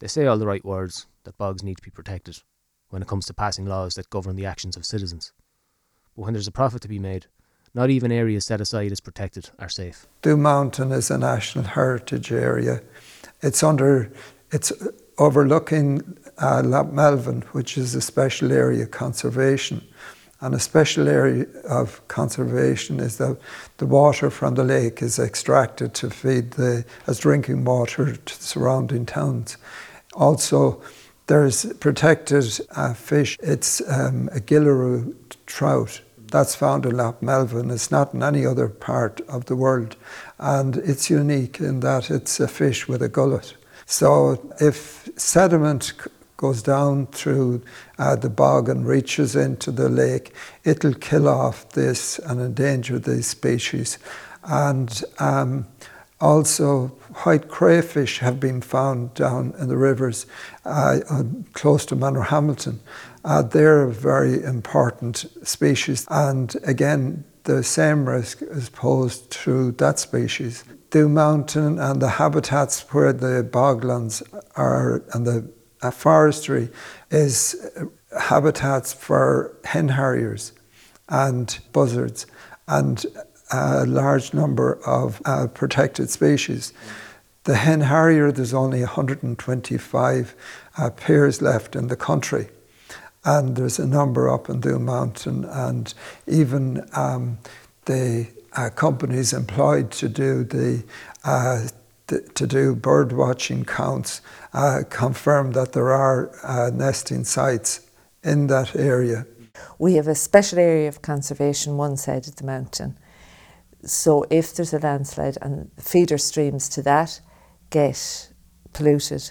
They say all the right words that bogs need to be protected when it comes to passing laws that govern the actions of citizens. But when there's a profit to be made, not even areas set aside as protected are safe. Doon Mountain is a national heritage area. It's under, it's overlooking uh, Melvin, which is a special area conservation. And a special area of conservation is that the water from the lake is extracted to feed the, as drinking water to the surrounding towns. Also, there's protected uh, fish. It's um, a Gillaroo trout. That's found in Loch Melvin. It's not in any other part of the world. And it's unique in that it's a fish with a gullet. So if sediment goes down through uh, the bog and reaches into the lake, it'll kill off this and endanger these species. And um, also, white crayfish have been found down in the rivers uh, close to Manorhamilton. Uh, they're a very important species, and again, the same risk is posed to that species. The Mountain and the habitats where the boglands are and the forestry is habitats for hen harriers and buzzards and a large number of uh, protected species. The hen harrier, there's only 125 uh, pairs left in the country. And there's a number up in Doon Mountain, and even um, the uh, companies employed to do the uh, to do bird watching counts uh, confirm that there are uh, nesting sites in that area. We have a special area of conservation one side of the mountain. So if there's a landslide and feeder streams to that get polluted,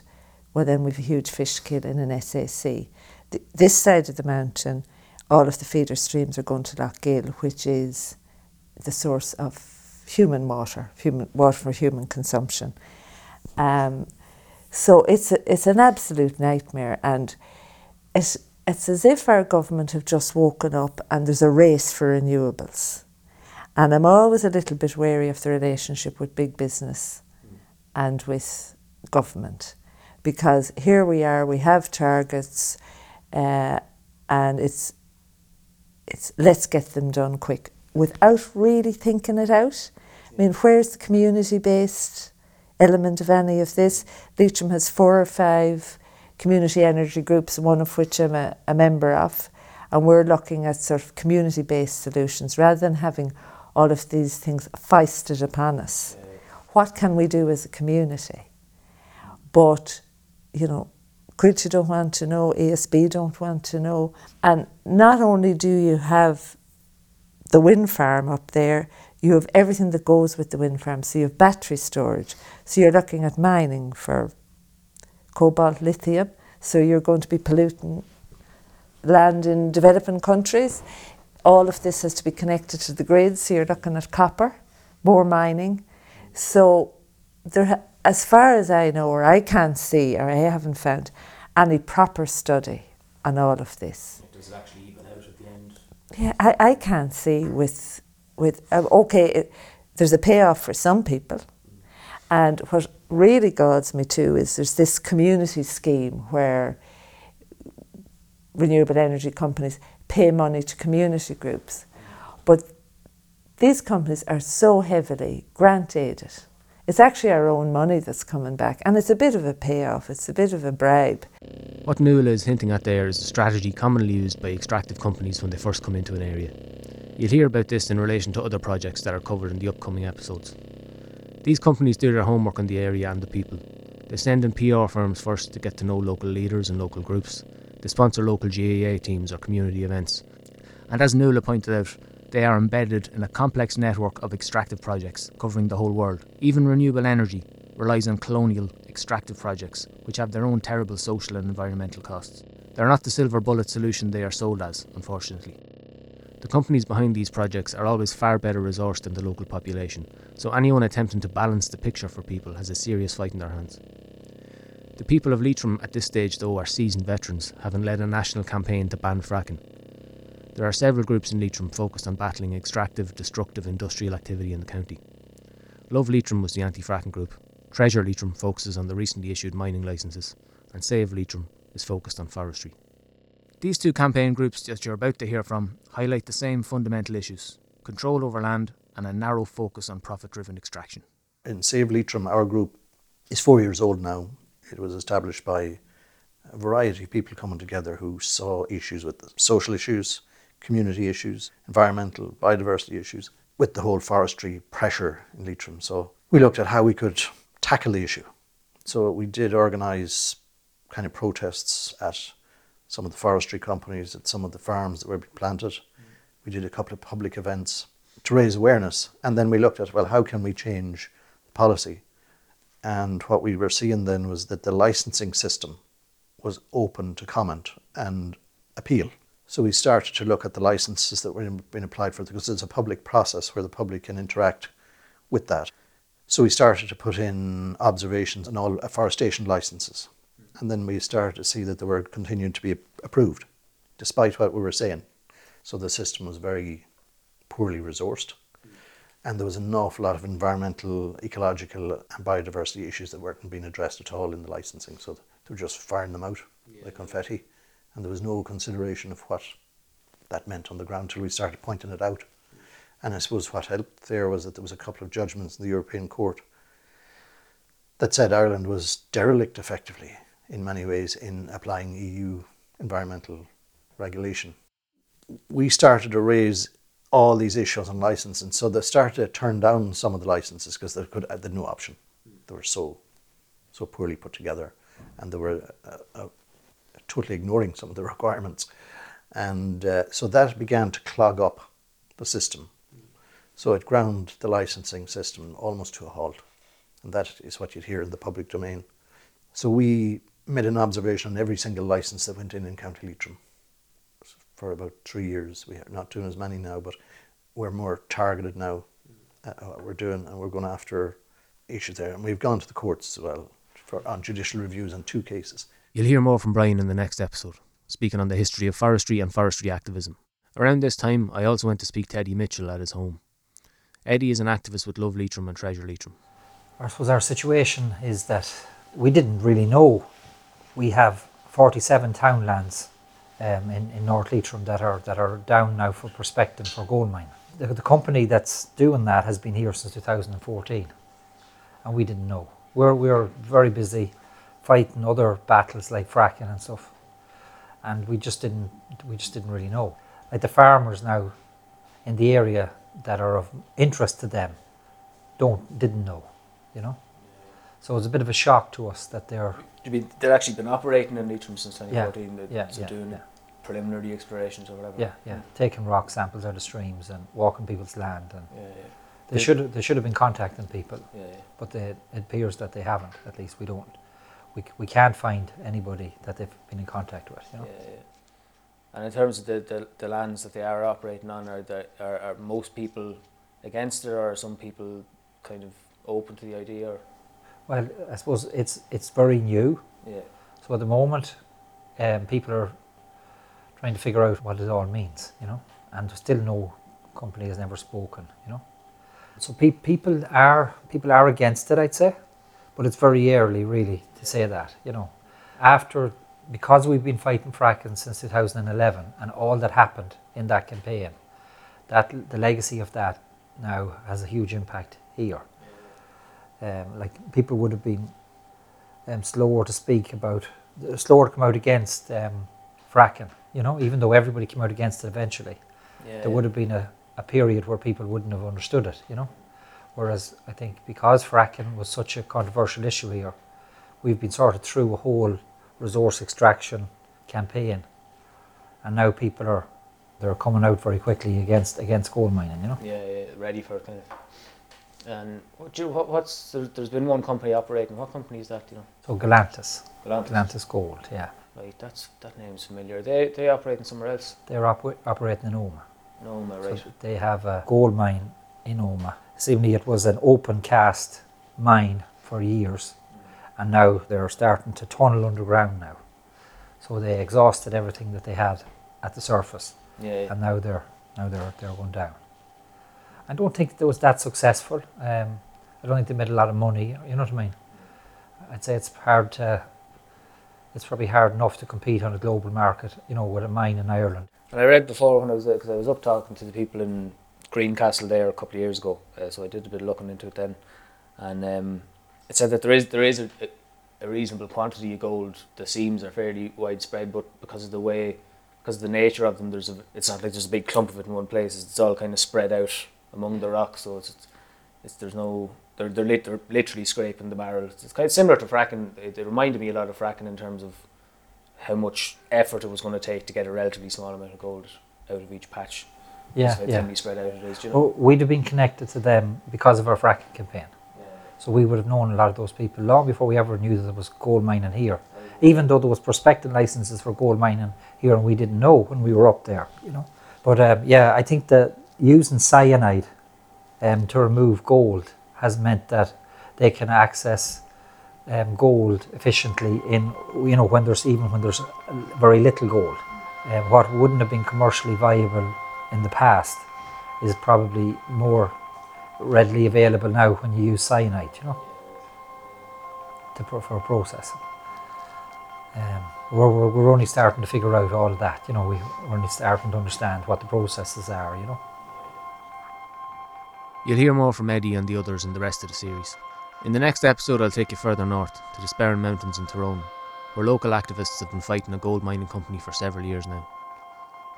well then we've a huge fish kill in an SAC. The, this side of the mountain, all of the feeder streams are going to Lough Gill, which is the source of human water, human water for human consumption. Um, so it's a, it's an absolute nightmare, and it, it's as if our government have just woken up and there's a race for renewables. And I'm always a little bit wary of the relationship with big business and with government, because here we are, we have targets, uh, and it's it's let's get them done quick without really thinking it out. I mean, where's the community based element of any of this? Leitrim has four or five community energy groups, one of which I'm a, a member of, and we're looking at sort of community based solutions rather than having all of these things feisted upon us. What can we do as a community? But, you know, Coillte don't want to know, ESB don't want to know. And not only do you have the wind farm up there, you have everything that goes with the wind farm. So you have battery storage. So you're looking at mining for cobalt, lithium. So you're going to be polluting land in developing countries. All of this has to be connected to the grid. So you're looking at copper, more mining. So there, as far as I know, or I can't see, or I haven't found any proper study on all of this. Does it actually even out at the end? Yeah, I, I can't see with with uh, okay, it, there's a payoff for some people, and what really guides me too is there's this community scheme where renewable energy companies pay money to community groups, but these companies are so heavily grant aided. It's actually our own money that's coming back, and it's a bit of a payoff. It's a bit of a bribe. What Nuala is hinting at there is a strategy commonly used by extractive companies when they first come into an area. You'll hear about this in relation to other projects that are covered in the upcoming episodes. These companies do their homework on the area and the people. They send in PR firms first to get to know local leaders and local groups. They sponsor local GAA teams or community events. And as Nuala pointed out, they are embedded in a complex network of extractive projects covering the whole world. Even renewable energy relies on colonial extractive projects, which have their own terrible social and environmental costs. They're not the silver bullet solution they are sold as, unfortunately. The companies behind these projects are always far better resourced than the local population, so anyone attempting to balance the picture for people has a serious fight in their hands. The people of Leitrim at this stage, though, are seasoned veterans, having led a national campaign to ban fracking. There are several groups in Leitrim focused on battling extractive, destructive industrial activity in the county. Love Leitrim was the anti fracking group, Treasure Leitrim focuses on the recently issued mining licences, and Save Leitrim is focused on forestry. These two campaign groups that you're about to hear from highlight the same fundamental issues control over land and a narrow focus on profit driven extraction. In Save Leitrim, our group is four years old now. It was established by a variety of people coming together who saw issues with social issues, community issues, environmental, biodiversity issues, with the whole forestry pressure in Leitrim. So we looked at how we could tackle the issue. So we did organise kind of protests at some of the forestry companies, at some of the farms that were being planted. We did a couple of public events to raise awareness. And then we looked at, well, how can we change policy? And what we were seeing then was that the licensing system was open to comment and appeal. So we started to look at the licenses that were being applied for because it's a public process where the public can interact with that. So we started to put in observations and all afforestation licenses. And then we started to see that they were continuing to be approved, despite what we were saying. So the system was very poorly resourced. And there was an awful lot of environmental, ecological, and biodiversity issues that weren't being addressed at all in the licensing. So they were just firing them out yeah. like confetti. And there was no consideration of what that meant on the ground until we started pointing it out. And I suppose what helped there was that there was a couple of judgments in the European Court that said Ireland was derelict effectively in many ways in applying EU environmental regulation. We started to raise all these issues on licensing, so they started to turn down some of the licenses because they could they had no option. They were so so poorly put together, and they were uh, uh, totally ignoring some of the [laughs] requirements, and uh, so that began to clog up the system. So it ground the licensing system almost to a halt, and that is what you'd hear in the public domain. So we made an observation on every single license that went in in County Leitrim for about three years. We're not doing as many now, but we're more targeted now. Uh, what we're doing, and we're going after issues there. And we've gone to the courts as well for on judicial reviews on two cases. You'll hear more from Brian in the next episode, speaking on the history of forestry and forestry activism. Around this time, I also went to speak to Eddie Mitchell at his home. Eddie is an activist with Love Leitrim and Treasure Leitrim. I suppose our situation is that we didn't really know. We have 47 townlands um, in, in North Leitrim that are that are down now for prospecting for gold mine. The, the company that's doing that has been here since 2014, and we didn't know. We're we're very busy fighting other battles like fracking and stuff, and we just didn't we just didn't really know. Like the farmers now in the area that are of interest to them don't didn't know, you know. So it's a bit of a shock to us that they're You mean they've actually been operating in Leitrim since Yeah, 2014, the- yeah, so yeah, doing yeah. preliminary explorations or whatever. yeah yeah taking rock samples out of streams and walking people's land and Yeah, yeah. they should they should have been contacting people. Yeah, yeah. But they, it appears that they haven't. At least we don't. We, we can't find anybody that they've been in contact with. You know. Yeah, yeah. And in terms of the, the, the lands that they are operating on, are, the, are are most people against it, or are some people kind of open to the idea? Or Well, I suppose it's it's very new. Yeah. So at the moment, um, people are trying to figure out what it all means, you know, and still no company has never spoken, you know. So pe- people are people are against it, I'd say, but it's very early, really, to say that, you know. After because we've been fighting fracking since 2011, and all that happened in that campaign, that the legacy of that now has a huge impact here. Um, like people would have been um, slower to speak about, slower to come out against um, fracking. You know, even though everybody came out against it eventually, Yeah, there would have been a, a period where people wouldn't have understood it. You know, whereas I think because fracking was such a controversial issue here, we've been sorted through a whole resource extraction campaign, and now people are they're coming out very quickly against against gold mining. You know. yeah, yeah, ready for it kind of. And what, do you, what, what's there, there's been one company operating. What company is that? You know. So Galantas, Galantas. Galantas Gold, yeah, Right, that's that name's familiar. They they operating somewhere else. they're op- operating in Omagh. Noma, So right? they have a gold mine in Omagh. Seemingly it was an open cast mine for years, and now they're starting to tunnel underground now. So they exhausted everything that they had at the surface, Yeah, yeah. and now they're now they're they're going down. I don't think it was that successful. Um, I don't think they made a lot of money. You know what I mean? I'd say it's hard to. It's probably hard enough to compete on a global market, you know, with a mine in Ireland. And I read before when I was because I was up talking to the people in Greencastle there a couple of years ago, uh, so I did a bit of looking into it then, and um, it said that there is there is a, a reasonable quantity of gold. The seams are fairly widespread, but because of the way, because of the nature of them, there's a it's not like there's a big clump of it in one place. It's all kind of spread out among the rocks, so it's it's there's no they're they're, lit, they're literally scraping the barrel. It's kind of similar to fracking. It, it reminded me a lot of fracking in terms of how much effort it was going to take to get a relatively small amount of gold out of each patch. Yeah, yeah. thinly spread out it is. You know? Well, we'd have been connected to them because of our fracking campaign. So we would have known a lot of those people long before we ever knew that there was gold mining here. Even though there was prospecting licenses for gold mining here, and we didn't know when we were up there, you know. But um, yeah, I think that using cyanide um, to remove gold has meant that they can access um, gold efficiently in you know when there's even when there's very little gold. Um, what wouldn't have been commercially viable in the past is probably more readily available now when you use cyanide, you know, to, for processing. Um, we're, we're, we're only starting to figure out all of that, you know, we, we're only starting to understand what the processes are, you know. You'll hear more from Eddie and the others in the rest of the series. In the next episode, I'll take you further north to the Sperrin Mountains in Tyrone, where local activists have been fighting a gold mining company for several years now.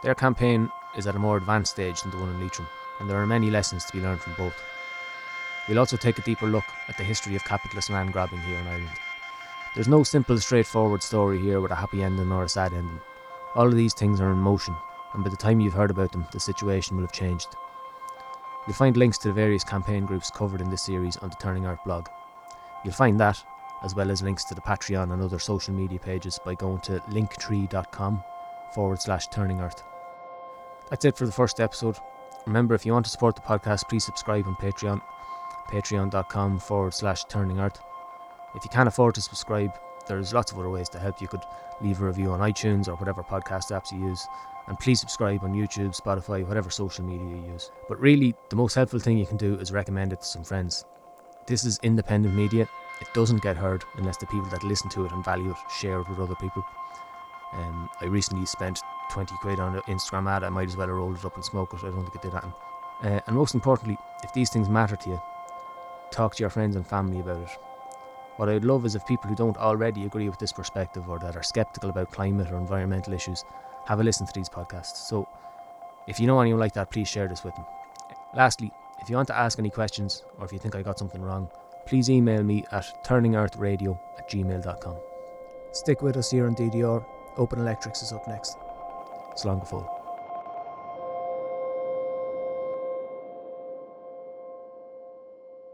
Their campaign is at a more advanced stage than the one in Leitrim, and there are many lessons to be learned from both. We'll also take a deeper look at the history of capitalist land grabbing here in Ireland. There's no simple, straightforward story here with a happy ending or a sad ending. All of these things are in motion, and by the time you've heard about them, the situation will have changed. You'll find links to the various campaign groups covered in this series on the Turning Earth blog. You'll find that, as well as links to the Patreon and other social media pages by going to linktree.com forward slash turning earth. That's it for the first episode. Remember, if you want to support the podcast, please subscribe on Patreon, patreon.com forward slash turning earth. If you can't afford to subscribe, there's lots of other ways to help. You could leave a review on iTunes or whatever podcast apps you use. And please subscribe on YouTube, Spotify, whatever social media you use. But really, the most helpful thing you can do is recommend it to some friends. This is independent media. It doesn't get heard unless the people that listen to it and value it share it with other people. Um, I recently spent 20 quid on an Instagram ad. I might as well have rolled it up and smoked it. I don't think I did that. Uh, and most importantly, if these things matter to you, talk to your friends and family about it. What I'd love is if people who don't already agree with this perspective or that are skeptical about climate or environmental issues have a listen to these podcasts. So if you know anyone like that, please share this with them. Lastly, if you want to ask any questions or if you think I got something wrong, please email me at turningearthradio at gmail.com. Stick with us here on DDR. Open Electrics is up next. Slán go fóill.